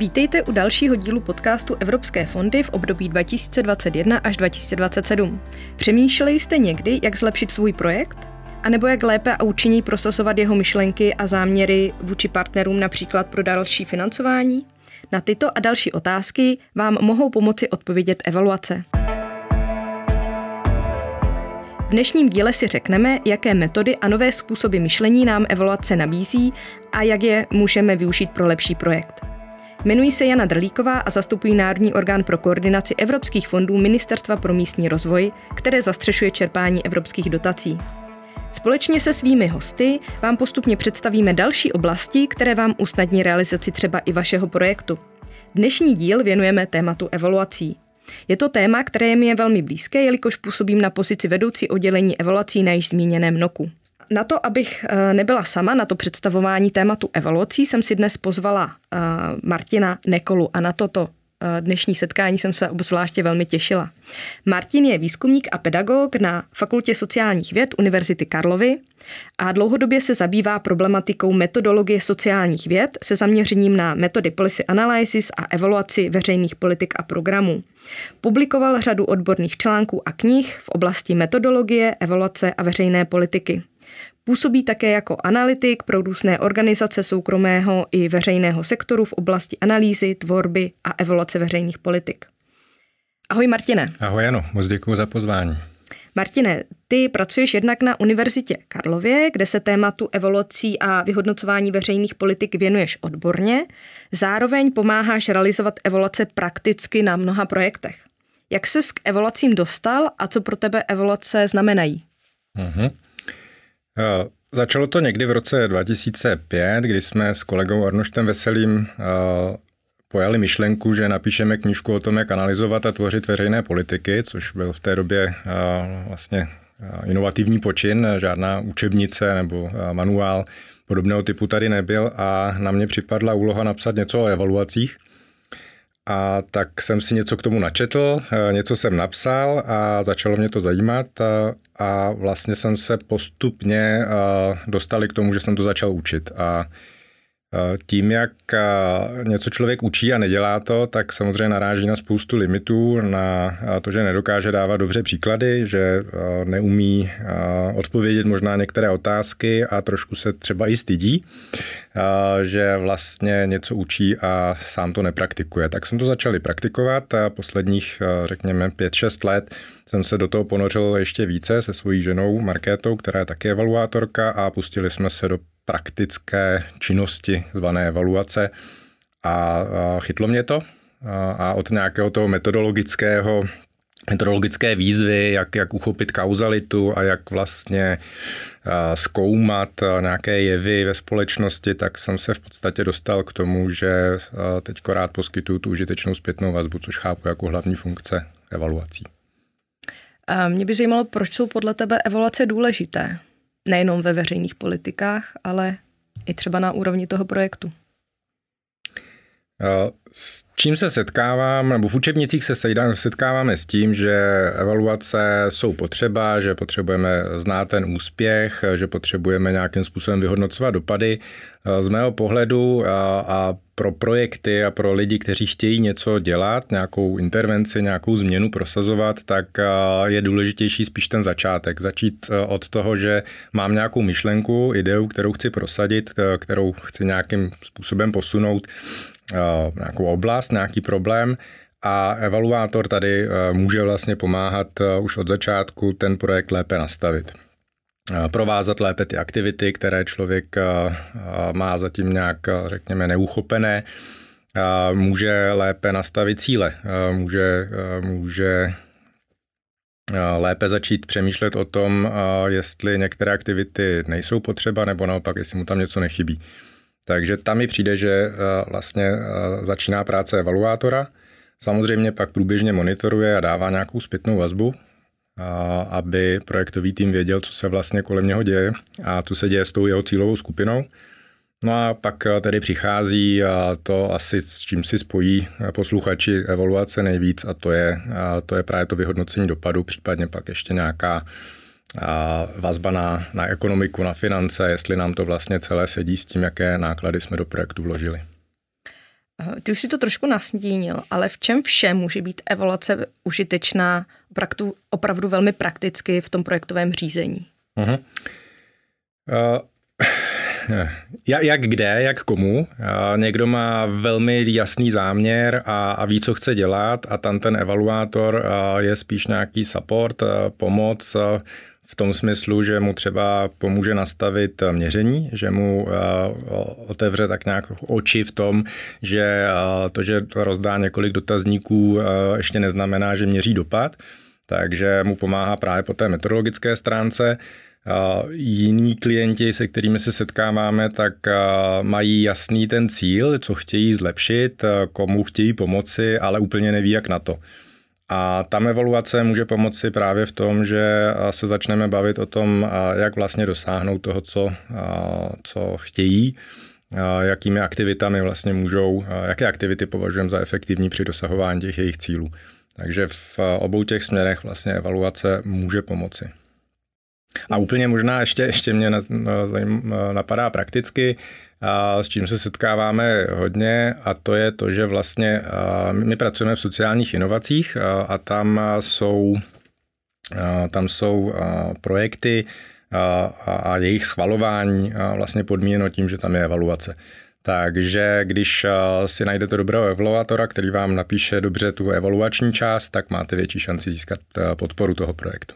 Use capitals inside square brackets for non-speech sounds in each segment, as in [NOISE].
Vítejte u dalšího dílu podcastu Evropské fondy v období 2021 až 2027. Přemýšleli jste někdy, jak zlepšit svůj projekt? A nebo jak lépe a účinněji prosazovat jeho myšlenky a záměry vůči partnerům například pro další financování? Na tyto a další otázky vám mohou pomoci odpovědět evaluace. V dnešním díle si řekneme, jaké metody a nové způsoby myšlení nám evaluace nabízí a jak je můžeme využít pro lepší projekt. Jmenuji se Jana Drlíková a zastupuji Národní orgán pro koordinaci evropských fondů Ministerstva pro místní rozvoj, které zastřešuje čerpání evropských dotací. Společně se svými hosty vám postupně představíme další oblasti, které vám usnadní realizaci třeba i vašeho projektu. Dnešní díl věnujeme tématu evaluací. Je to téma, které mi je velmi blízké, jelikož působím na pozici vedoucí oddělení evaluací na již zmíněném NOKu. Na to, abych eh, nebyla sama na to představování tématu evaluací, jsem si dnes pozvala eh, Martina Nekolu a na toto dnešní setkání jsem se obzvláště velmi těšila. Martin je výzkumník a pedagog na Fakultě sociálních věd Univerzity Karlovy a dlouhodobě se zabývá problematikou metodologie sociálních věd se zaměřením na metody policy analysis a evaluaci veřejných politik a programů. Publikoval řadu odborných článků a knih v oblasti metodologie, evaluace a veřejné politiky. Působí také jako analytik pro různé organizace soukromého i veřejného sektoru v oblasti analýzy, tvorby a evoluce veřejných politik. Ahoj Martine. Ahoj Jano, moc děkuji za pozvání. Martine, ty pracuješ jednak na Univerzitě Karlově, kde se tématu evolucí a vyhodnocování veřejných politik věnuješ odborně. Zároveň pomáháš realizovat evoluce prakticky na mnoha projektech. Jak ses k evolucím dostal a co pro tebe evoluce znamenají? Uh-huh. Eh, začalo to někdy v roce 2005, kdy jsme s kolegou Arnoštem Veselým eh, pojali myšlenku, že napíšeme knížku o tom, jak analyzovat a tvořit veřejné politiky, což byl v té době eh, vlastně inovativní počin, žádná učebnice nebo manuál podobného typu tady nebyl a na mě připadla úloha napsat něco o evaluacích – a tak jsem si něco k tomu načetl, eh, něco jsem napsal a začalo mě to zajímat a, a vlastně jsem se postupně eh, dostali k tomu, že jsem to začal učit. A tím, jak něco člověk učí a nedělá to, tak samozřejmě naráží na spoustu limitů, na to, že nedokáže dávat dobře příklady, že neumí odpovědět možná některé otázky a trošku se třeba i stydí, že vlastně něco učí a sám to nepraktikuje. Tak jsem to začal praktikovat a posledních, řekněme, 5-6 let jsem se do toho ponořil ještě více se svojí ženou Markétou, která je taky evaluátorka a pustili jsme se do praktické činnosti zvané evaluace a chytlo mě to a od nějakého toho metodologického metodologické výzvy, jak, jak uchopit kauzalitu a jak vlastně zkoumat nějaké jevy ve společnosti, tak jsem se v podstatě dostal k tomu, že teď rád poskytuju tu užitečnou zpětnou vazbu, což chápu jako hlavní funkce evaluací. A mě by zajímalo, proč jsou podle tebe evaluace důležité? Nejenom ve veřejných politikách, ale i třeba na úrovni toho projektu. S čím se setkávám, nebo v učebnicích se setkáváme s tím, že evaluace jsou potřeba, že potřebujeme znát ten úspěch, že potřebujeme nějakým způsobem vyhodnocovat dopady. Z mého pohledu a, a pro projekty a pro lidi, kteří chtějí něco dělat, nějakou intervenci, nějakou změnu prosazovat, tak je důležitější spíš ten začátek. Začít od toho, že mám nějakou myšlenku, ideu, kterou chci prosadit, kterou chci nějakým způsobem posunout nějakou oblast, nějaký problém a evaluátor tady může vlastně pomáhat už od začátku ten projekt lépe nastavit. Provázat lépe ty aktivity, které člověk má zatím nějak, řekněme, neuchopené. Může lépe nastavit cíle, může, může lépe začít přemýšlet o tom, jestli některé aktivity nejsou potřeba, nebo naopak, jestli mu tam něco nechybí. Takže tam mi přijde, že eh, vlastně eh, začíná práce evaluátora. Samozřejmě pak průběžně monitoruje a dává nějakou zpětnou vazbu, aby projektový tým věděl, co se vlastně kolem něho děje a co se děje s tou jeho cílovou skupinou. No a pak eh, tedy přichází to asi, s čím si spojí posluchači evaluace nejvíc a to je, to je právě to vyhodnocení dopadu, případně pak ještě nějaká vazba na, na ekonomiku, na finance, jestli nám to vlastně celé sedí s tím, jaké náklady jsme do projektu vložili. Ty už si to trošku nasnítínil, ale v čem vše může být evaluace užitečná opravdu, opravdu velmi prakticky v tom projektovém řízení? Uh-huh. Uh, jak kde, jak komu. Někdo má velmi jasný záměr a, a ví, co chce dělat a tam ten evaluátor je spíš nějaký support, pomoc v tom smyslu, že mu třeba pomůže nastavit měření, že mu otevře tak nějak oči v tom, že to, že rozdá několik dotazníků, ještě neznamená, že měří dopad, takže mu pomáhá právě po té metodologické stránce. Jiní klienti, se kterými se setkáváme, tak mají jasný ten cíl, co chtějí zlepšit, komu chtějí pomoci, ale úplně neví, jak na to. A tam evaluace může pomoci právě v tom, že se začneme bavit o tom, jak vlastně dosáhnout toho, co, co chtějí, jakými aktivitami vlastně můžou, jaké aktivity považujeme za efektivní při dosahování těch jejich cílů. Takže v obou těch směrech vlastně evaluace může pomoci. A úplně možná ještě, ještě mě napadá prakticky, s čím se setkáváme hodně a to je to, že vlastně my pracujeme v sociálních inovacích a tam jsou, tam jsou projekty a jejich schvalování vlastně podmíněno tím, že tam je evaluace. Takže když si najdete dobrého evaluátora, který vám napíše dobře tu evaluační část, tak máte větší šanci získat podporu toho projektu.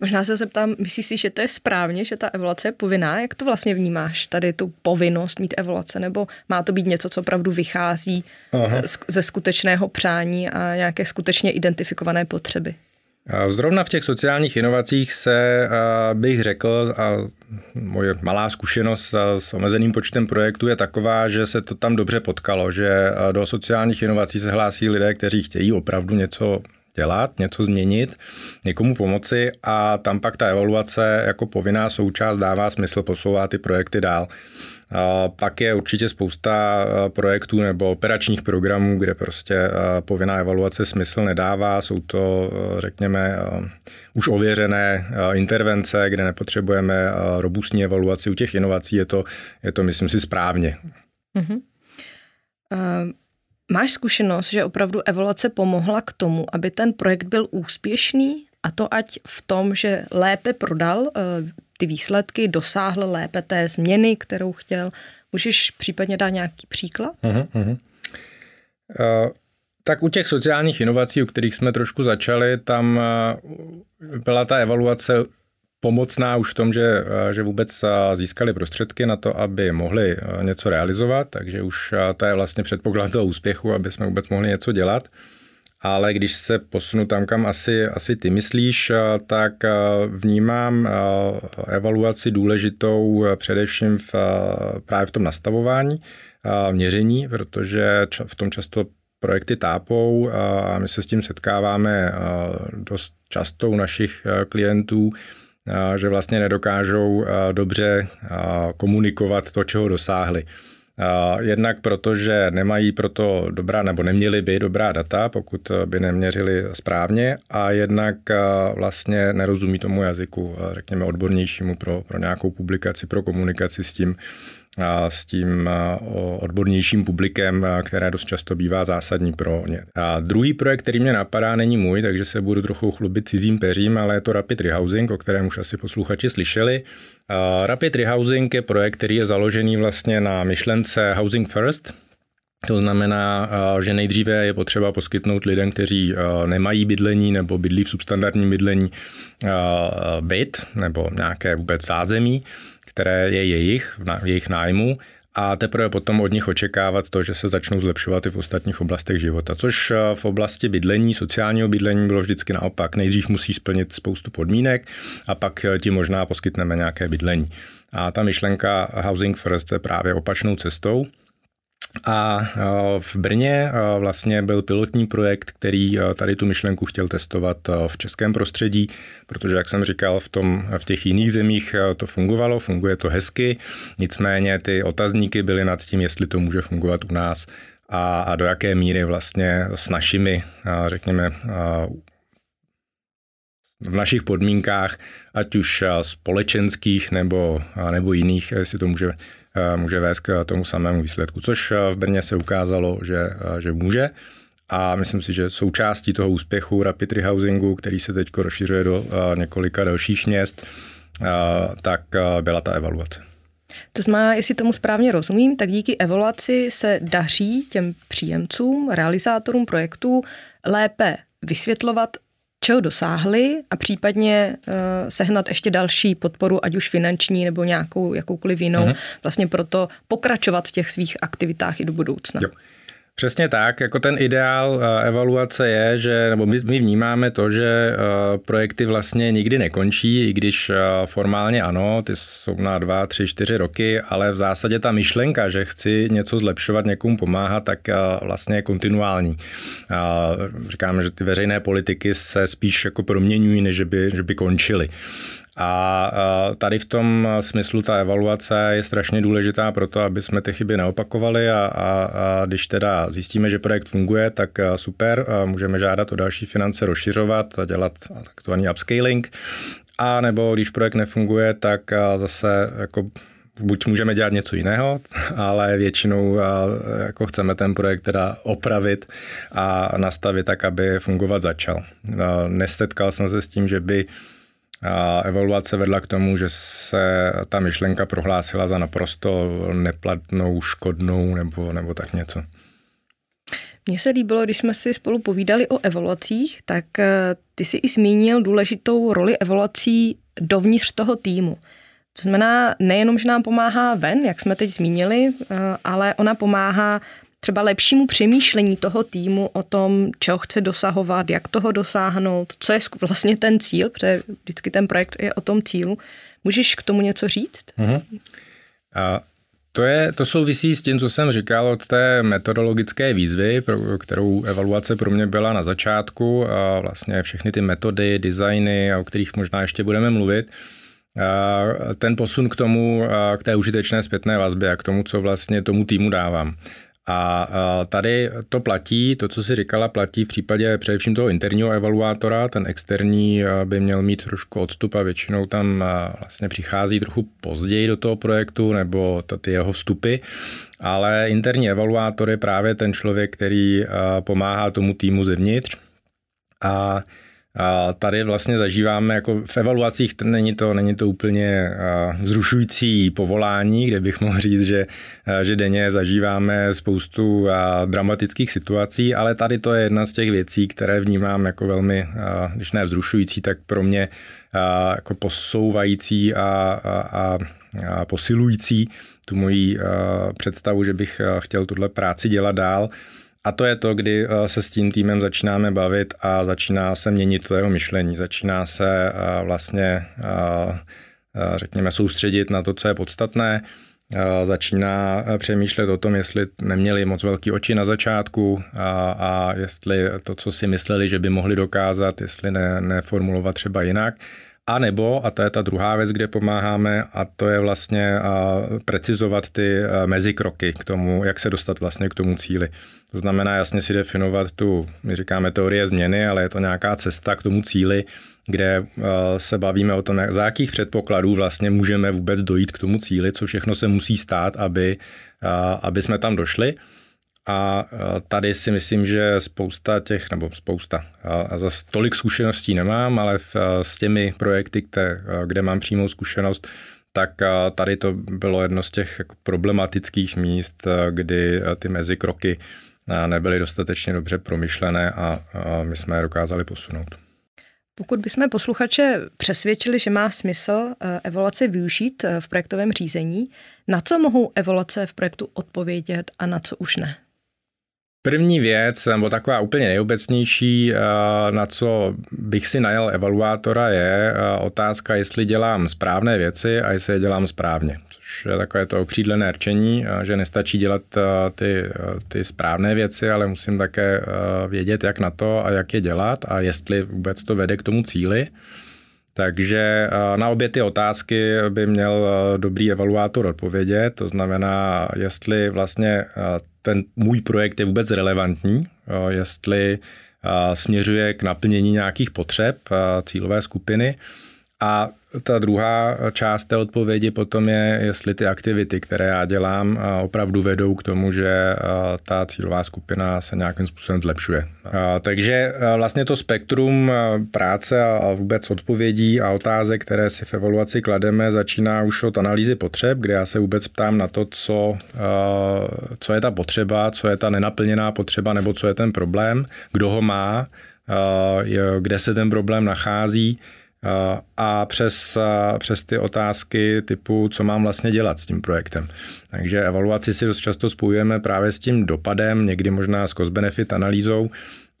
Možná se zeptám, myslíš si, že to je správně, že ta evaluace je povinná? Jak to vlastně vnímáš, tady tu povinnost mít evaluace? Nebo má to být něco, co opravdu vychází Aha. ze skutečného přání a nějaké skutečně identifikované potřeby? Zrovna v těch sociálních inovacích se bych řekl, a moje malá zkušenost s omezeným počtem projektů je taková, že se to tam dobře potkalo, že do sociálních inovací se hlásí lidé, kteří chtějí opravdu něco dělat, něco změnit, někomu pomoci a tam pak ta evaluace jako povinná součást dává smysl posouvat ty projekty dál. Pak je určitě spousta projektů nebo operačních programů, kde prostě povinná evaluace smysl nedává. Jsou to, řekněme, už ověřené intervence, kde nepotřebujeme robustní evaluaci. U těch inovací je to, je to myslím si, správně. Uh-huh. Uh, Máš zkušenost, že opravdu evaluace pomohla k tomu, aby ten projekt byl úspěšný a to ať v tom, že lépe prodal uh, ty výsledky, dosáhl lépe té změny, kterou chtěl. Můžeš případně dát nějaký příklad? Uh-huh, uh-huh. Uh, tak u těch sociálních inovací, u kterých jsme trošku začali, tam byla ta evaluace pomocná už v tom, že, eh, že vůbec eh, získali prostředky na to, aby mohli eh, něco realizovat, takže už to je vlastně předpoklad toho úspěchu, aby jsme vůbec mohli něco dělat. Ale když se posunu tam, kam asi, asi ty myslíš, tak vnímám evaluaci důležitou především v, právě v tom nastavování, měření, protože v tom často projekty tápou a my se s tím setkáváme dost často u našich klientů, že vlastně nedokážou dobře komunikovat to, čeho dosáhli. Jednak protože nemají proto dobrá, nebo neměli by dobrá data, pokud by neměřili správně, a jednak vlastně nerozumí tomu jazyku, řekněme odbornějšímu pro, pro nějakou publikaci, pro komunikaci s tím, s tím odbornějším publikem, které dost často bývá zásadní pro ně. A druhý projekt, který mě napadá, není můj, takže se budu trochu chlubit cizím peřím, ale je to Rapid Rehousing, o kterém už asi posluchači slyšeli. Rapid Rehousing je projekt, který je založený vlastně na myšlence Housing First, to znamená, že nejdříve je potřeba poskytnout lidem, kteří nemají bydlení nebo bydlí v substandardním bydlení byt nebo nějaké vůbec zázemí které je jejich, v jejich nájmu, a teprve potom od nich očekávat to, že se začnou zlepšovat i v ostatních oblastech života, což eh, v oblasti bydlení, sociálního bydlení bylo vždycky naopak. Nejdřív musí splnit spoustu podmínek a pak eh, ti možná poskytneme nějaké bydlení. A ta myšlenka Housing First je právě opačnou cestou. A v Brně vlastně byl pilotní projekt, který tady tu myšlenku chtěl testovat v českém prostředí, protože, jak jsem říkal, v, tom, v těch jiných zemích to fungovalo, funguje to hezky, nicméně ty otazníky byly nad tím, jestli to může fungovat u nás a, a do jaké míry vlastně s našimi, řekněme, v našich podmínkách, ať už společenských nebo, nebo jiných, jestli to může, může vést k tomu samému výsledku, což v Brně se ukázalo, že, že může. A myslím si, že součástí toho úspěchu Rapid Rehousingu, který se teď rozšiřuje do několika dalších měst, tak byla ta evaluace. To znamená, jestli tomu správně rozumím, tak díky evaluaci se daří těm příjemcům, realizátorům projektů lépe vysvětlovat, čeho dosáhli a případně uh, sehnat ještě další podporu, ať už finanční nebo nějakou jakoukoliv jinou, uh-huh. vlastně proto pokračovat v těch svých aktivitách i do budoucna. Jo. Přesně tak, jako ten ideál eh, evaluace je, že, nebo my, my vnímáme to, že eh, projekty vlastně nikdy nekončí, i když eh, formálně ano, ty jsou na dva, tři, čtyři roky, ale v zásadě ta myšlenka, že chci něco zlepšovat, někomu pomáhat, tak vlastně je kontinuální. Říkáme, že ty veřejné politiky se spíš jako proměňují, než by, že by končily. A tady v tom smyslu ta evaluace je strašně důležitá pro to, aby jsme ty chyby neopakovali a, a, a když teda zjistíme, že projekt funguje, tak super, můžeme žádat o další finance rozšiřovat a dělat takzvaný upscaling. A nebo když projekt nefunguje, tak zase jako buď můžeme dělat něco jiného, ale většinou jako chceme ten projekt teda opravit a nastavit tak, aby fungovat začal. Nesetkal jsem se s tím, že by a evaluace vedla k tomu, že se ta myšlenka prohlásila za naprosto neplatnou, škodnou nebo, nebo tak něco. Mně se líbilo, když jsme si spolu povídali o evaluacích, tak eh, ty si i zmínil důležitou roli evaluací dovnitř toho týmu. To znamená nejenom, že nám pomáhá ven, jak jsme teď zmínili, eh, ale ona pomáhá třeba lepšímu přemýšlení toho týmu o tom, čeho chce dosahovat, jak toho dosáhnout, co je vlastně ten cíl, protože vždycky ten projekt je o tom cílu. Můžeš k tomu něco říct? Mm-hmm. A to, je, to souvisí s tím, co jsem říkal od té metodologické výzvy, pro, kterou evaluace pro mě byla na začátku a vlastně všechny ty metody, designy, o kterých možná ještě budeme mluvit, ten posun k tomu, k té užitečné zpětné vazbě a k tomu, co vlastně tomu týmu dávám. A tady to platí, to, co si říkala, platí v případě především toho interního evaluátora. Ten externí by měl mít trošku odstup a většinou tam vlastně přichází trochu později do toho projektu nebo ty jeho vstupy. Ale interní evaluátor je právě ten člověk, který pomáhá tomu týmu zevnitř. A a tady vlastně zažíváme, jako v evaluacích není to, není to úplně vzrušující povolání, kde bych mohl říct, že, že denně zažíváme spoustu dramatických situací, ale tady to je jedna z těch věcí, které vnímám jako velmi, když ne vzrušující, tak pro mě jako posouvající a, a, a posilující tu moji představu, že bych chtěl tuhle práci dělat dál. A to je to, kdy eh, se s tím týmem začínáme bavit a začíná se měnit to jeho myšlení, začíná se eh, vlastně, eh, řekněme, soustředit na to, co je podstatné, začíná přemýšlet o tom, jestli neměli moc velký oči na začátku a, a jestli to, co si mysleli, že by mohli dokázat, jestli ne, neformulovat třeba jinak. A nebo, a to je ta druhá věc, kde pomáháme, a to je vlastně precizovat ty mezikroky k tomu, jak se dostat vlastně k tomu cíli. To znamená jasně si definovat tu, my říkáme teorie změny, ale je to nějaká cesta k tomu cíli, kde se bavíme o tom, za jakých předpokladů vlastně můžeme vůbec dojít k tomu cíli, co všechno se musí stát, aby, aby jsme tam došli. A tady si myslím, že spousta těch, nebo spousta, a zase tolik zkušeností nemám, ale v, s těmi projekty, které, kde mám přímou zkušenost, tak tady to bylo jedno z těch jako problematických míst, kdy ty mezikroky nebyly dostatečně dobře promyšlené a, my jsme je dokázali posunout. Pokud bychom posluchače přesvědčili, že má smysl e, evaluace využít e, v projektovém řízení, na co mohou evaluace v projektu odpovědět a na co už ne? První věc, nebo taková úplně nejobecnější, eh, na co bych si najel evaluátora, je eh, otázka, jestli dělám správné věci a jestli je dělám správně. Což je takové to okřídlené rčení, eh, že nestačí dělat ty, ty správné věci, ale musím také vědět, jak na to a jak je dělat a jestli vůbec to vede k tomu cíli. Takže na obě ty otázky by měl dobrý evaluátor odpovědět, to znamená, jestli vlastně ten můj projekt je vůbec relevantní, jestli směřuje k naplnění nějakých potřeb cílové skupiny. A ta druhá část té odpovědi potom je, jestli ty aktivity, které já dělám, opravdu vedou k tomu, že ta cílová skupina se nějakým způsobem zlepšuje. Takže vlastně to spektrum práce a vůbec odpovědí a otázek, které si v evaluaci klademe, začíná už od analýzy potřeb, kde já se vůbec ptám na to, co, co je ta potřeba, co je ta nenaplněná potřeba nebo co je ten problém, kdo ho má, kde se ten problém nachází, a přes, přes ty otázky typu, co mám vlastně dělat s tím projektem. Takže evaluaci si dost často spojujeme právě s tím dopadem, někdy možná s cost-benefit analýzou,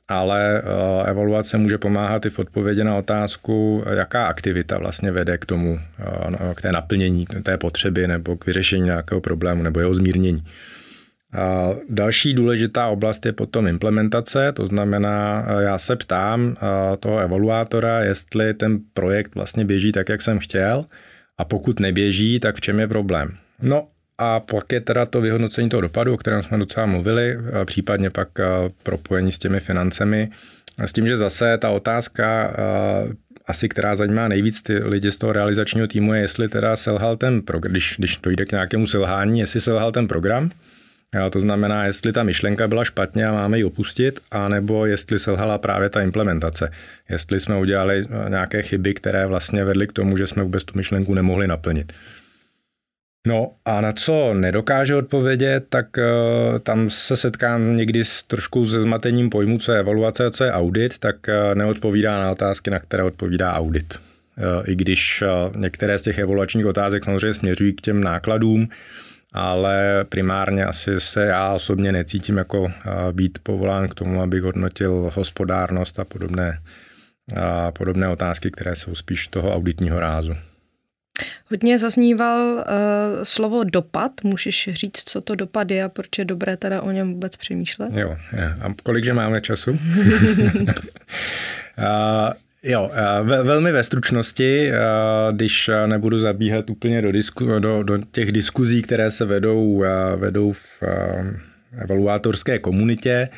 ale evaluace může pomáhat i v odpovědi na otázku, jaká aktivita vlastně vede k tomu, k té naplnění té potřeby nebo k vyřešení nějakého problému nebo jeho zmírnění. Další důležitá oblast je potom implementace, to znamená, já se ptám toho evaluátora, jestli ten projekt vlastně běží tak, jak jsem chtěl a pokud neběží, tak v čem je problém. No a pak je teda to vyhodnocení toho dopadu, o kterém jsme docela mluvili, případně pak propojení s těmi financemi. S tím, že zase ta otázka asi, která zajímá nejvíc ty lidi z toho realizačního týmu, je, jestli teda selhal ten program, když, když dojde k nějakému selhání, jestli selhal ten program, Jo, to znamená, jestli ta myšlenka byla špatně a máme ji opustit, anebo jestli selhala právě ta implementace. Jestli jsme udělali eh, nějaké chyby, které vlastně vedly k tomu, že jsme vůbec tu myšlenku nemohli naplnit. No a na co nedokáže odpovědět, tak uh, tam se setkám někdy s trošku se zmatením pojmu, co je evaluace a co je audit, tak uh, neodpovídá na otázky, na které odpovídá audit. Uh, I když některé z těch evaluačních otázek samozřejmě směřují k těm nákladům, ale primárně asi se já osobně necítím jako být povolán k tomu, abych hodnotil hospodárnost a podobné, a podobné otázky, které jsou spíš toho auditního rázu. Hodně zazníval uh, slovo dopad. Můžeš říct, co to dopad je a proč je dobré teda o něm vůbec přemýšlet? Jo, je. a kolikže máme času? uh, [LAUGHS] [LAUGHS] Jo, eh, ve, velmi ve stručnosti, eh, když eh, nebudu zabíhat úplně do, disku, do, do těch diskuzí, které se vedou, vedou v evaluátorské komunitě,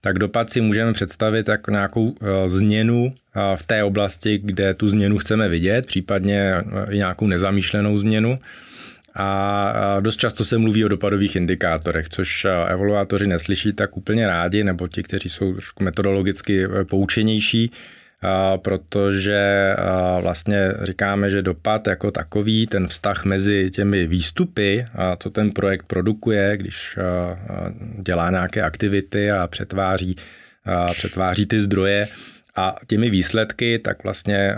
tak dopad si můžeme představit jako nějakou změnu v té oblasti, kde tu změnu chceme vidět, případně nějakou nezamýšlenou změnu. A dost často se mluví o dopadových indikátorech, což evaluátoři neslyší tak úplně rádi, nebo ti, kteří jsou trošku metodologicky poučenější, protože vlastně říkáme, že dopad jako takový, ten vztah mezi těmi výstupy, co ten projekt produkuje, když dělá nějaké aktivity a přetváří, přetváří ty zdroje, a těmi výsledky tak vlastně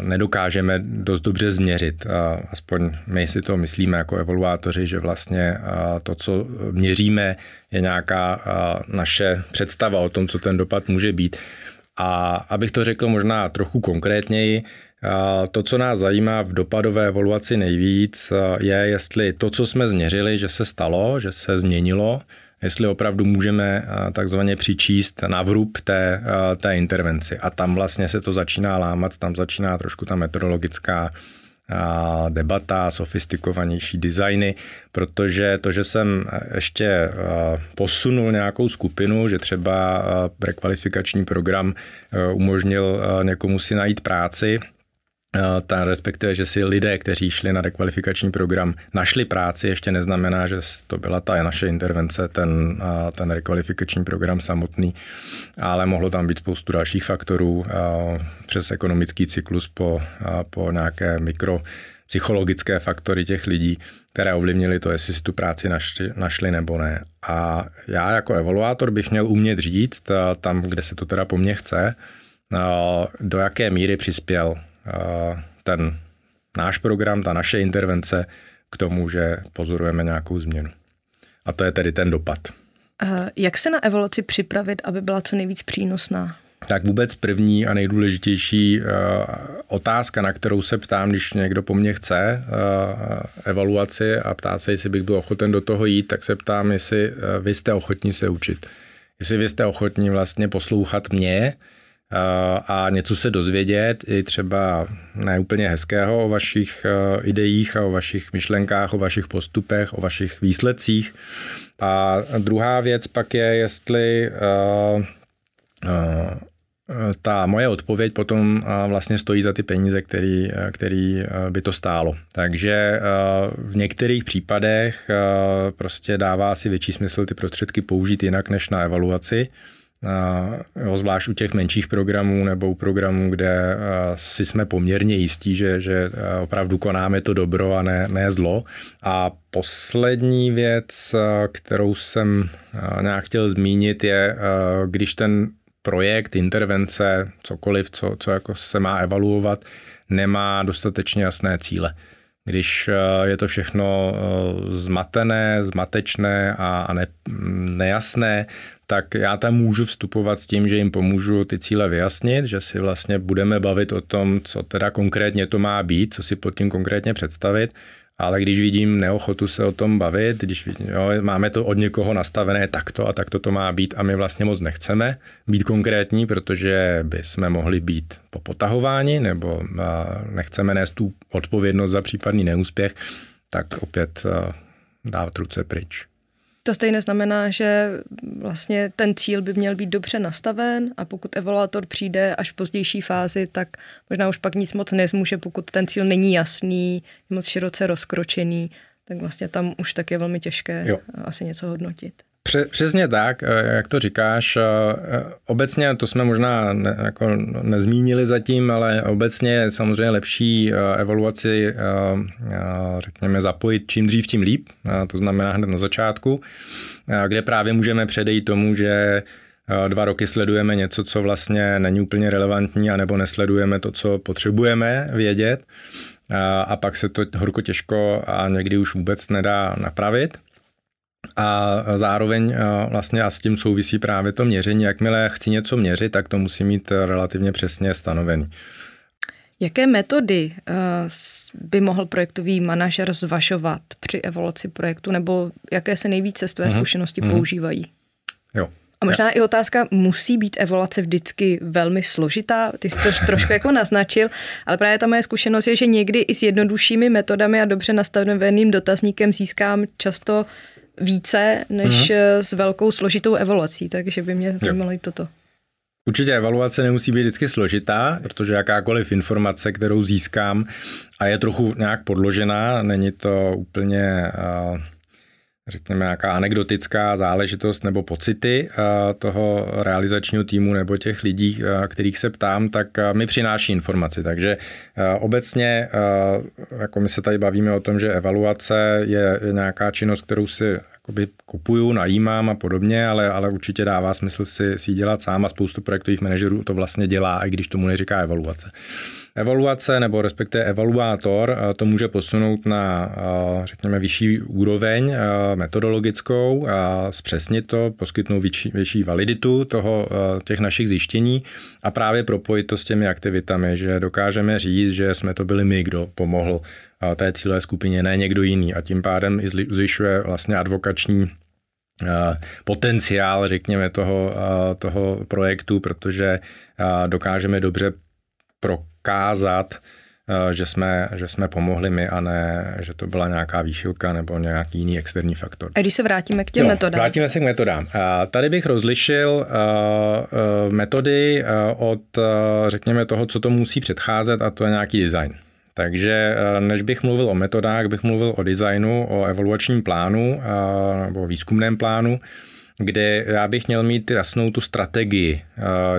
nedokážeme dost dobře změřit. Aspoň my si to myslíme jako evaluátoři, že vlastně to, co měříme, je nějaká naše představa o tom, co ten dopad může být. A abych to řekl možná trochu konkrétněji, to, co nás zajímá v dopadové evaluaci nejvíc, je, jestli to, co jsme změřili, že se stalo, že se změnilo, jestli opravdu můžeme takzvaně přičíst na vrub té, té intervenci. A tam vlastně se to začíná lámat, tam začíná trošku ta metodologická debata, sofistikovanější designy, protože to, že jsem ještě posunul nějakou skupinu, že třeba rekvalifikační program umožnil někomu si najít práci, ta, respektive, že si lidé, kteří šli na rekvalifikační program, našli práci, ještě neznamená, že to byla ta naše intervence, ten, ten rekvalifikační program samotný, ale mohlo tam být spoustu dalších faktorů přes ekonomický cyklus po, po nějaké mikro psychologické faktory těch lidí, které ovlivnily to, jestli si tu práci našli, našli nebo ne. A já jako evaluátor bych měl umět říct, tam, kde se to teda po mně chce, do jaké míry přispěl ten náš program, ta naše intervence k tomu, že pozorujeme nějakou změnu. A to je tedy ten dopad. Jak se na evoluci připravit, aby byla co nejvíc přínosná? Tak vůbec první a nejdůležitější otázka, na kterou se ptám, když někdo po mně chce evaluaci a ptá se, jestli bych byl ochoten do toho jít, tak se ptám, jestli vy jste ochotní se učit. Jestli vy jste ochotní vlastně poslouchat mě, a něco se dozvědět, i třeba ne úplně hezkého o vašich ideích a o vašich myšlenkách, o vašich postupech, o vašich výsledcích. A druhá věc pak je, jestli ta moje odpověď potom vlastně stojí za ty peníze, který, který by to stálo. Takže v některých případech prostě dává si větší smysl ty prostředky použít jinak než na evaluaci. Jo, zvlášť u těch menších programů nebo u programů, kde si jsme poměrně jistí, že, že opravdu konáme to dobro a ne, ne zlo. A poslední věc, kterou jsem nějak chtěl zmínit, je, když ten projekt, intervence, cokoliv, co, co jako se má evaluovat, nemá dostatečně jasné cíle. Když eh, je to všechno eh, zmatené, zmatečné a ne, nejasné, tak já tam můžu vstupovat s tím, že jim pomůžu ty cíle vyjasnit, že si vlastně budeme bavit o tom, co teda konkrétně to má být, co si pod tím konkrétně představit ale když vidím neochotu se o tom bavit, když vidím, jo, máme to od někoho nastavené takto a takto to má být a my vlastně moc nechceme být konkrétní, protože by jsme mohli být popotahováni nebo nechceme nést tu odpovědnost za případný neúspěch, tak opět dávat ruce pryč. To stejně znamená, že vlastně ten cíl by měl být dobře nastaven a pokud evaluátor přijde až v pozdější fázi, tak možná už pak nic moc nezmůže, pokud ten cíl není jasný, moc široce rozkročený, tak vlastně tam už tak je velmi těžké jo. asi něco hodnotit. Přesně tak, eh, jak to říkáš. Eh, obecně, to jsme možná ne, jako nezmínili zatím, ale obecně je samozřejmě lepší eh, evaluaci, řekněme, zapojit čím dřív, tím líp. To znamená hned na začátku, kde právě můžeme předejít tomu, že dva roky sledujeme něco, co vlastně není úplně relevantní, anebo nesledujeme to, co potřebujeme vědět. A pak se to horko těžko a někdy už vůbec nedá napravit. A zároveň vlastně a s tím souvisí právě to měření. Jakmile chci něco měřit, tak to musí mít relativně přesně stanovený. Jaké metody by mohl projektový manažer zvažovat při evoluci projektu, nebo jaké se nejvíce z tvé mm-hmm. zkušenosti mm-hmm. používají? Jo. A možná i otázka, musí být evoluce vždycky velmi složitá? Ty jsi to trošku jako naznačil, ale právě ta moje zkušenost je, že někdy i s jednoduššími metodami a dobře nastaveným dotazníkem získám často více než mm-hmm. s velkou složitou evaluací, takže by mě zajímalo i toto. Určitě evaluace nemusí být vždycky složitá, protože jakákoliv informace, kterou získám a je trochu nějak podložená, není to úplně uh, řekněme, nějaká anekdotická záležitost nebo pocity uh, toho realizačního týmu nebo těch lidí, uh, kterých se ptám, tak mi přináší informaci. Takže obecně, jako my se tady bavíme o tom, že evaluace je, je nějaká činnost, kterou si jakoby kupuju, najímám a podobně, ale, ale určitě dává smysl si, si dělat sám a spoustu projektových manažerů to vlastně dělá, i když tomu neříká evaluace. Evaluace nebo respektive evaluátor eh, to může posunout na, eh, řekněme, vyšší úroveň eh, metodologickou a zpřesnit to, poskytnout větší, větší validitu toho, těch našich zjištění a právě propojit to s těmi aktivitami, že dokážeme říct, že jsme to byli my, kdo pomohl té cílové skupině, ne někdo jiný. A tím pádem zvyšuje vlastně advokační potenciál, řekněme, toho, toho projektu, protože dokážeme dobře prokázat, že jsme, že jsme pomohli my a ne, že to byla nějaká výchylka nebo nějaký jiný externí faktor. A když se vrátíme k těm jo, metodám? Vrátíme se k metodám. Tady bych rozlišil metody od, řekněme, toho, co to musí předcházet a to je nějaký design. Takže než bych mluvil o metodách, bych mluvil o designu, o evaluačním plánu nebo výzkumném plánu, kde já bych měl mít jasnou tu strategii,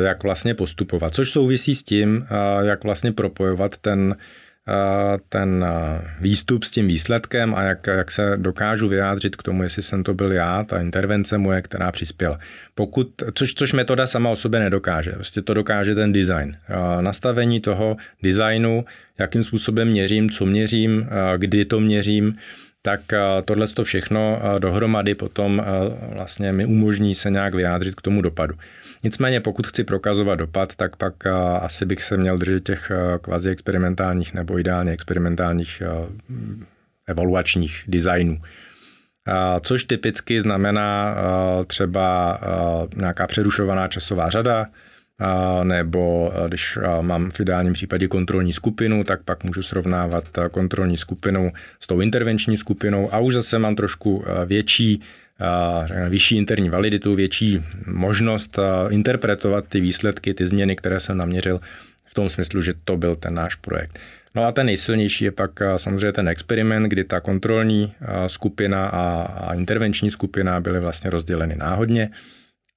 jak vlastně postupovat, což souvisí s tím, jak vlastně propojovat ten, ten výstup s tím výsledkem a jak, jak se dokážu vyjádřit k tomu, jestli jsem to byl já, ta intervence moje, která přispěla. Pokud, což, což metoda sama o sobě nedokáže, prostě to dokáže ten design. Nastavení toho designu, jakým způsobem měřím, co měřím, kdy to měřím, tak eh, tohle to všechno eh, dohromady potom eh, vlastně mi umožní se nějak vyjádřit k tomu dopadu. Nicméně pokud chci prokazovat dopad, tak pak asi bych se měl držet těch kvazi experimentálních nebo ideálně experimentálních evaluačních designů. Což typicky znamená třeba nějaká přerušovaná časová řada, nebo když mám v ideálním případě kontrolní skupinu, tak pak můžu srovnávat kontrolní skupinu s tou intervenční skupinou a už zase mám trošku větší vyšší interní validitu, větší možnost interpretovat ty výsledky, ty změny, které jsem naměřil v tom smyslu, že to byl ten náš projekt. No a ten nejsilnější je pak samozřejmě ten experiment, kdy ta kontrolní skupina a intervenční skupina byly vlastně rozděleny náhodně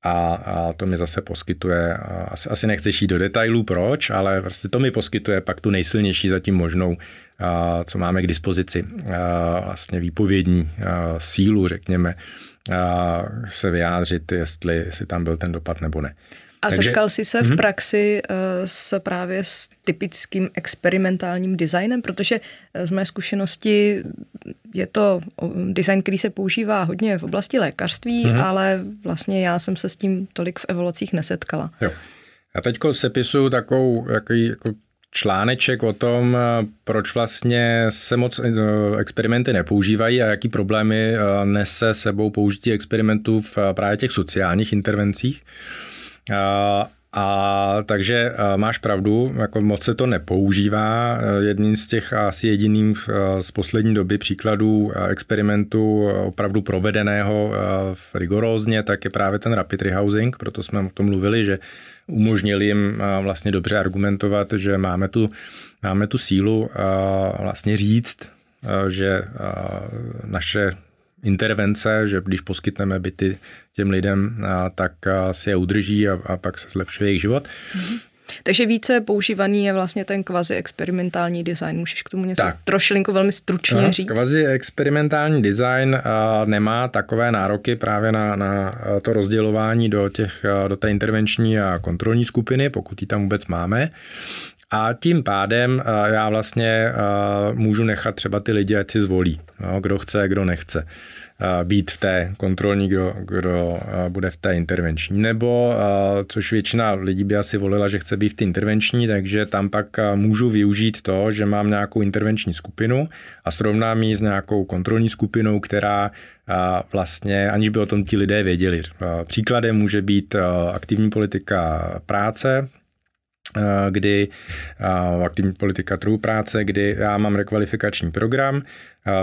a, a to mi zase poskytuje, asi, asi nechceš jít do detailů proč, ale prostě to mi poskytuje pak tu nejsilnější zatím možnou, a, co máme k dispozici, a, vlastně výpovědní a, sílu, řekněme, a, se vyjádřit, jestli, jestli tam byl ten dopad nebo ne. A Takže, setkal jsi se v mhm. praxi uh, s právě s typickým experimentálním designem, protože eh, z mé zkušenosti je to design, který se používá hodně v oblasti lékařství, mm-hmm. ale vlastně já jsem se s tím tolik v evolucích nesetkala. Jo. Já teď sepisuju takovou jaký, jako článeček o tom, eh, proč vlastně se moc experimenty nepoužívají a jaký problémy nese sebou použití experimentů v právě těch sociálních intervencích. A, a takže máš pravdu, jako moc se to nepoužívá. Jedním z těch asi jediným z poslední doby příkladů experimentu opravdu provedeného rigorózně, tak je právě ten rapid rehousing, proto jsme o tom mluvili, že umožnili jim vlastně dobře argumentovat, že máme tu, máme tu sílu vlastně říct, že naše intervence, že když poskytneme byty těm lidem, tak si je udrží a, a pak se zlepšuje jejich život. Mm-hmm. Takže více používaný je vlastně ten kvazi experimentální design. Můžeš k tomu něco tak. trošilinku velmi stručně no, říct? Kvazi experimentální design uh, nemá takové nároky právě na, na to rozdělování do, těch, do té intervenční a kontrolní skupiny, pokud ji tam vůbec máme. A tím pádem já vlastně můžu nechat třeba ty lidi, ať si zvolí, no, kdo chce, kdo nechce být v té kontrolní, kdo, kdo bude v té intervenční. Nebo, což většina lidí by asi volila, že chce být v té intervenční, takže tam pak můžu využít to, že mám nějakou intervenční skupinu a srovnám ji s nějakou kontrolní skupinou, která vlastně, aniž by o tom ti lidé věděli. Příkladem může být aktivní politika práce, Eh, kdy eh, aktivní politika trhu práce, kdy já mám rekvalifikační program,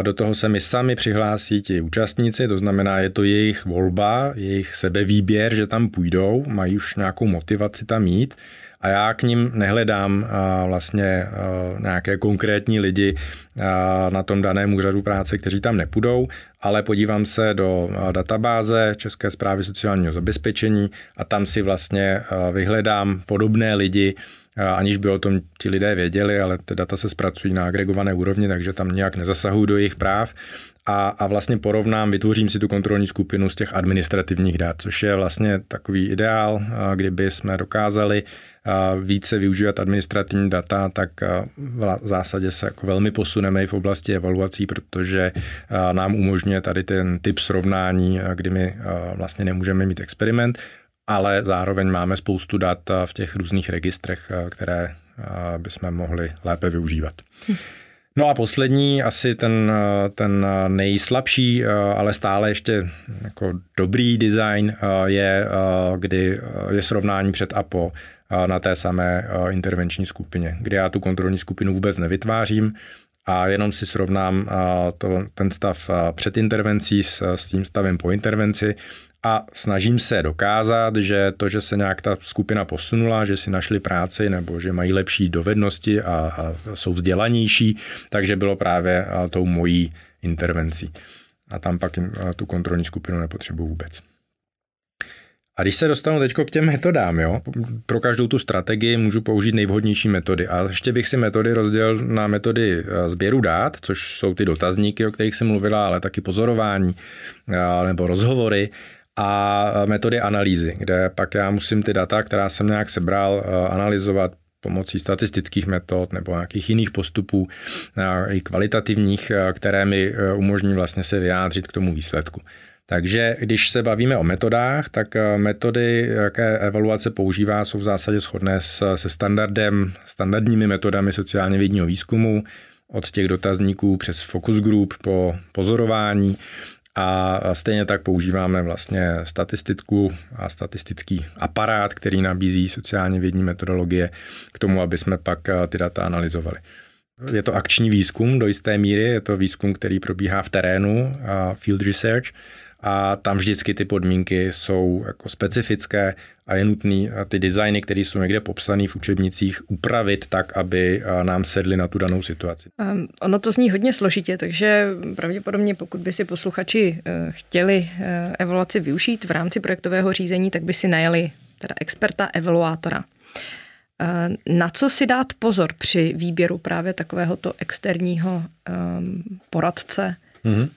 do toho se mi sami přihlásí ti účastníci, to znamená, je to jejich volba, jejich sebevýběr, že tam půjdou, mají už nějakou motivaci tam jít a já k ním nehledám vlastně nějaké konkrétní lidi na tom daném úřadu práce, kteří tam nepůjdou, ale podívám se do databáze České zprávy sociálního zabezpečení a tam si vlastně vyhledám podobné lidi, aniž by o tom ti lidé věděli, ale ty data se zpracují na agregované úrovni, takže tam nějak nezasahují do jejich práv a, a vlastně porovnám, vytvořím si tu kontrolní skupinu z těch administrativních dat, což je vlastně takový ideál, kdyby jsme dokázali více využívat administrativní data, tak v zásadě se jako velmi posuneme i v oblasti evaluací, protože nám umožňuje tady ten typ srovnání, kdy my vlastně nemůžeme mít experiment, ale zároveň máme spoustu dat v těch různých registrech, které bychom mohli lépe využívat. Hm. No a poslední, asi ten, ten nejslabší, ale stále ještě jako dobrý design je, kdy je srovnání před a po na té samé intervenční skupině, kde já tu kontrolní skupinu vůbec nevytvářím a jenom si srovnám to, ten stav před intervencí s, s tím stavem po intervenci a snažím se dokázat, že to, že se nějak ta skupina posunula, že si našli práci nebo že mají lepší dovednosti a, a jsou vzdělanější, takže bylo právě tou mojí intervencí. A tam pak tu kontrolní skupinu nepotřebuji vůbec. A když se dostanu teď k těm metodám, jo, pro každou tu strategii můžu použít nejvhodnější metody. A ještě bych si metody rozdělil na metody eh, sběru dát, což jsou ty dotazníky, o kterých jsem mluvila, ale taky pozorování eh, nebo rozhovory a eh, metody analýzy, kde pak já musím ty data, která jsem nějak sebral, analyzovat pomocí statistických metod nebo nějakých jiných postupů, i kvalitativních, které mi umožní vlastně se vyjádřit k tomu výsledku. Takže když se bavíme o metodách, tak eh, metody, jaké evaluace používá, jsou v zásadě shodné se standardem, standardními metodami sociálně vědního výzkumu, od těch dotazníků přes focus group po pozorování a stejně tak používáme vlastně statistiku a statistický aparát, který nabízí sociálně vědní metodologie k tomu, aby jsme pak eh, ty data analyzovali. Je to akční výzkum do jisté míry, je to výzkum, který probíhá v terénu, field research, a tam vždycky ty podmínky jsou jako specifické a je nutný ty designy, které jsou někde popsané v učebnicích, upravit tak, aby nám sedly na tu danou situaci. Um, ono to zní hodně složitě, takže pravděpodobně pokud by si posluchači uh, chtěli uh, evaluaci využít v rámci projektového řízení, tak by si najeli teda experta evaluátora. Uh, na co si dát pozor při výběru právě takovéhoto externího um, poradce? Mm-hmm.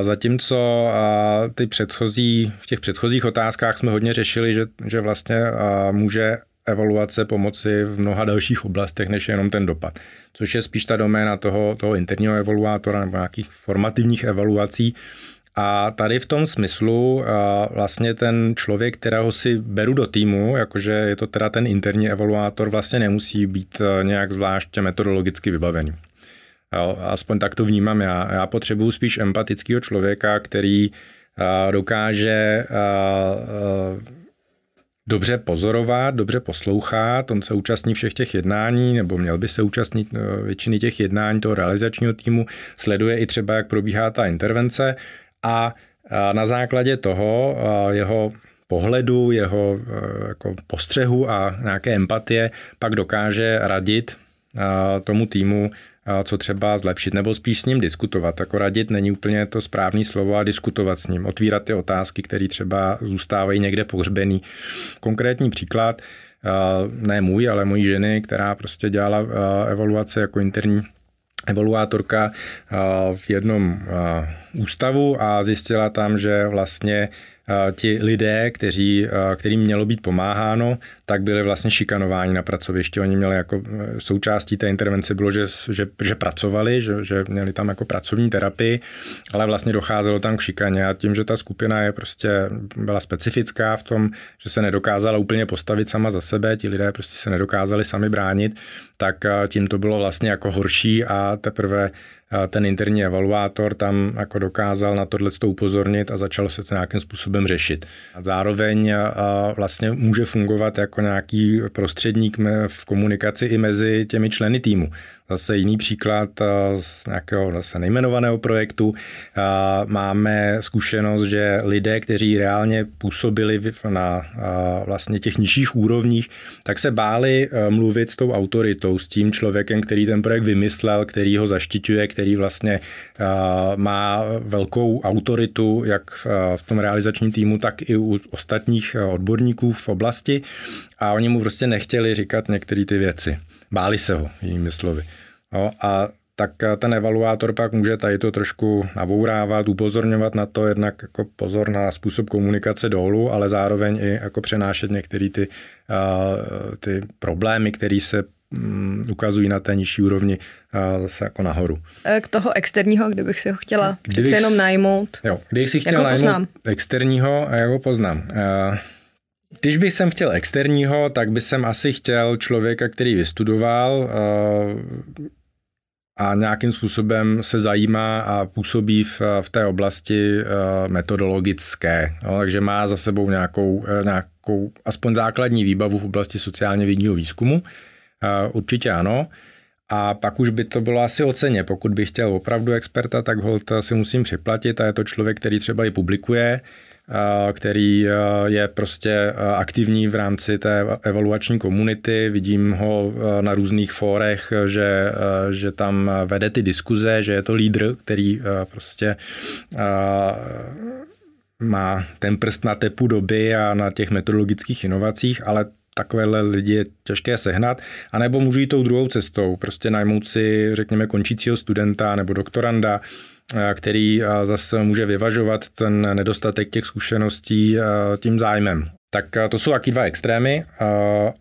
Zatímco ty předchozí, v těch předchozích otázkách jsme hodně řešili, že, že vlastně může evaluace pomoci v mnoha dalších oblastech, než jenom ten dopad. Což je spíš ta doména toho, toho interního evaluátora nebo nějakých formativních evaluací. A tady v tom smyslu vlastně ten člověk, kterého si beru do týmu, jakože je to teda ten interní evaluátor, vlastně nemusí být nějak zvlášť metodologicky vybavený. Jo, aspoň tak to vnímám já. Já potřebuji spíš empatického člověka, který a, dokáže a, a, dobře pozorovat, dobře poslouchat, on se účastní všech těch jednání, nebo měl by se účastnit většiny těch jednání toho realizačního týmu, sleduje i třeba, jak probíhá ta intervence. A, na základě toho jeho pohledu, jeho jako postřehu a nějaké empatie pak dokáže radit tomu týmu, co třeba zlepšit, nebo spíš s ním diskutovat. Jako radit není úplně to správné slovo a diskutovat s ním, otvírat ty otázky, které třeba zůstávají někde pohřbený. Konkrétní příklad, ne můj, ale mojí ženy, která prostě dělala evaluace jako interní evaluátorka v jednom ústavu a zjistila tam, že vlastně ti lidé, kteří, kterým mělo být pomáháno, tak byli vlastně šikanováni na pracovišti. Oni měli jako e, součástí té intervence bylo, že, že, že pracovali, že, že měli tam jako pracovní terapii, ale vlastně docházelo tam k šikaně a tím, že ta skupina je prostě byla specifická v tom, že se nedokázala úplně postavit sama za sebe, ti lidé prostě se nedokázali sami bránit, tak tím to bylo vlastně jako horší a teprve ten interní evaluátor tam jako dokázal na tohle upozornit a začalo se to nějakým způsobem řešit. A zároveň vlastně může fungovat jako nějaký prostředník v komunikaci i mezi těmi členy týmu. Zase jiný příklad eh, z nějakého zase nejmenovaného projektu. Eh, máme zkušenost, že lidé, kteří reálně působili na eh, vlastně těch nižších úrovních, tak se báli mluvit s tou autoritou, s tím člověkem, který ten projekt vymyslel, který ho zaštiťuje, který vlastně má velkou autoritu, jak v tom realizačním týmu, tak i u ostatních odborníků v oblasti a oni mu prostě nechtěli říkat některé ty věci. Báli se ho, jinými slovy. No, a tak ten evaluátor pak může tady to trošku nabourávat, upozorňovat na to, jednak jako pozor na způsob komunikace dolů, ale zároveň i jako přenášet některé ty, ty problémy, které se mm, ukazují na té nižší úrovni zase jako nahoru. K toho externího, kdybych si ho chtěla přece jenom najmout. Jo, když si chtěla najmout poznám? externího, a jak ho poznám. Když bych sem chtěl externího, tak by jsem asi chtěl člověka, který vystudoval eh, a nějakým způsobem se zajímá a působí v, v té oblasti eh, metodologické. No, takže má za sebou nějakou, eh, nějakou aspoň základní výbavu v oblasti sociálně vědního výzkumu. Určitě ano. A pak už by to bylo asi o ceně. Pokud bych chtěl opravdu experta, tak ho si musím připlatit a je to člověk, který třeba i publikuje, který je prostě aktivní v rámci té evaluační komunity. Vidím ho na různých fórech, že, že tam vede ty diskuze, že je to lídr, který prostě má ten prst na tepu doby a na těch metodologických inovacích, ale takovéhle lidi je těžké sehnat, anebo můžu jít tou druhou cestou, prostě najmout si, řekněme, končícího studenta nebo doktoranda, který zase může vyvažovat ten nedostatek těch zkušeností tím zájmem. Tak to jsou taky dva extrémy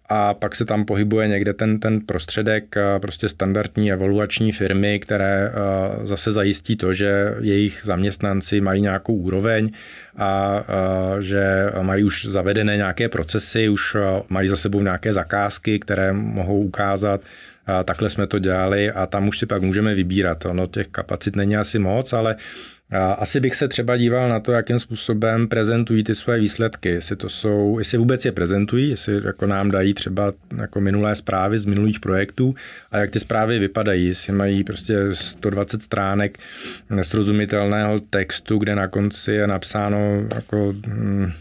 a pak se tam pohybuje někde ten, ten prostředek prostě standardní evaluační firmy, které zase zajistí to, že jejich zaměstnanci mají nějakou úroveň a že mají už zavedené nějaké procesy, už mají za sebou nějaké zakázky, které mohou ukázat A takhle jsme to dělali a tam už si pak můžeme vybírat. Ono těch kapacit není asi moc, ale asi bych se třeba díval na to, jakým způsobem prezentují ty své výsledky, jestli to jsou, jestli vůbec je prezentují, jestli jako nám dají třeba jako minulé zprávy z minulých projektů a jak ty zprávy vypadají, jestli mají prostě 120 stránek nesrozumitelného textu, kde na konci je napsáno jako hm,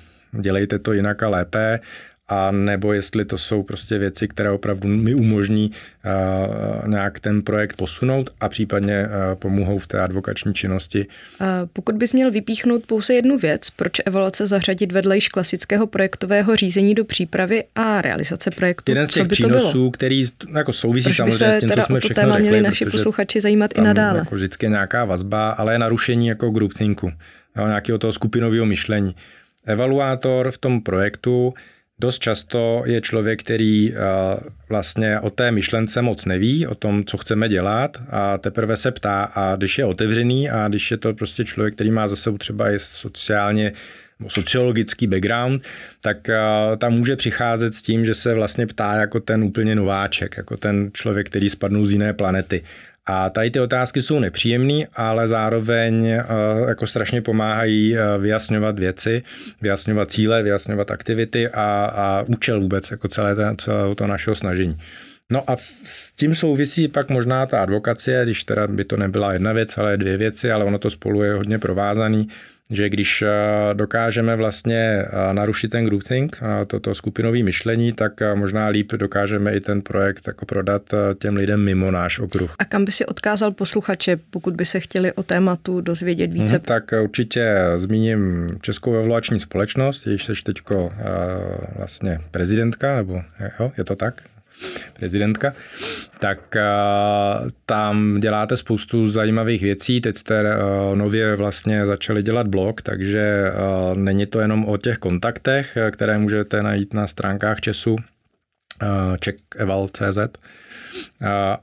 dělejte to jinak a lépe a nebo jestli to jsou prostě věci, které opravdu mi umožní uh, nějak ten projekt posunout a případně uh, pomohou v té advokační činnosti. Uh, pokud bys měl vypíchnout pouze jednu věc, proč evaluace zařadit vedle již klasického projektového řízení do přípravy a realizace projektu? Jeden z těch přínosů, který jako souvisí proč samozřejmě s tím, co jsme všechno řekli. měli naši posluchači zajímat i nadále. Jako vždycky nějaká vazba, ale je narušení jako groupthinku, nějakého toho skupinového myšlení. Evaluátor v tom projektu Dost často je člověk, který eh, vlastně o té myšlence moc neví, o tom, co chceme dělat a teprve se ptá a když je otevřený a když je to prostě člověk, který má za sebou třeba i sociálně sociologický background, tak eh, tam může přicházet s tím, že se vlastně ptá jako ten úplně nováček, jako ten člověk, který spadnul z jiné planety. A tady ty otázky jsou nepříjemné, ale zároveň eh, jako strašně pomáhají eh, vyjasňovat věci, vyjasňovat cíle, vyjasňovat aktivity a, a účel vůbec jako celé, to, celé to našeho snažení. No a s tím souvisí pak možná ta advokacie, když teda by to nebyla jedna věc, ale dvě věci, ale ono to spolu je hodně provázaný že když eh, dokážeme vlastně eh, narušit ten groupthink, eh, toto skupinové myšlení, tak možná líp dokážeme i ten projekt jako prodat těm lidem mimo náš okruh. A kam by si odkázal posluchače, pokud by se chtěli o tématu dozvědět více? Hmm, tak určitě zmíním Českou evaluační společnost, jejíž seš teďko vlastně prezidentka, nebo jo, je to tak? Prezidentka, tak uh, tam děláte spoustu zajímavých věcí. Teď jste uh, nově vlastně začali dělat blog, takže uh, není to jenom o těch kontaktech, které můžete najít na stránkách Česu, čekeval.cz,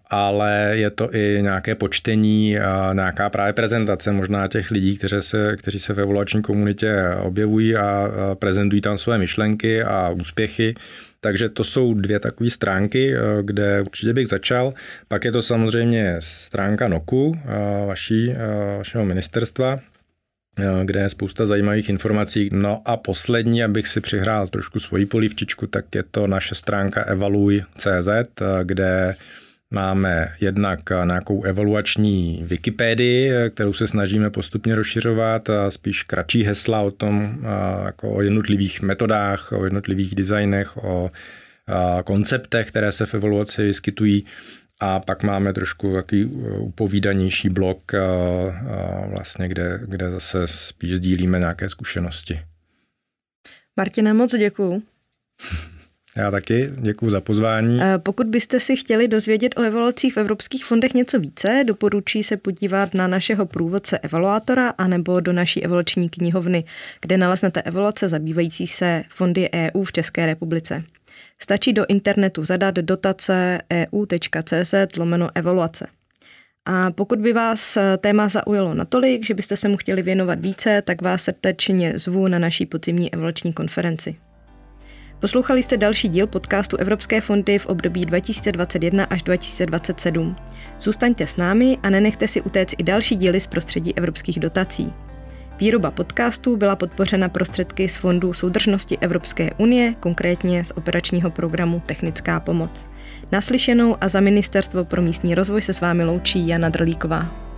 ale je to i nějaké počtení, nějaká právě prezentace možná těch lidí, kteří se, kteří se ve evaluační komunitě objevují a prezentují tam své myšlenky a úspěchy takže to jsou dvě takové stránky, eh, kde určitě bych začal. Pak je to samozřejmě stránka NOKu, eh, vaší, eh, vašeho ministerstva, kde je spousta zajímavých informací. No a poslední, abych si přihrál trošku svoji polívčičku, tak je to naše stránka evaluj.cz, kde Máme jednak nějakou evaluační Wikipedii, kterou se snažíme postupně rozšiřovat, a spíš kratší hesla o tom, jako o jednotlivých metodách, o jednotlivých designech, o konceptech, které se v evaluaci vyskytují. A pak máme trošku takový upovídanější blok, vlastně, kde, kde zase spíš sdílíme nějaké zkušenosti. Martina, moc děkuju. [LAUGHS] Já taky, děkuji za pozvání. Pokud byste si chtěli dozvědět o evaluacích v evropských fondech něco více, doporučí se podívat na našeho průvodce evaluátora anebo do naší evaluační knihovny, kde naleznete evaluace zabývající se fondy EU v České republice. Stačí do internetu zadat dotace eu.cz lomeno evaluace. A pokud by vás téma zaujalo natolik, že byste se mu chtěli věnovat více, tak vás srdečně zvu na naší podzimní evaluační konferenci. Poslouchali jste další díl podcastu Evropské fondy v období 2021 až 2027. Zůstaňte s námi a nenechte si utéct i další díly z prostředí evropských dotací. Výroba podcastu byla podpořena prostředky z Fondu soudržnosti Evropské unie, konkrétně z operačního programu Technická pomoc. Naslyšenou a za Ministerstvo pro místní rozvoj se s vámi loučí Jana Drlíková.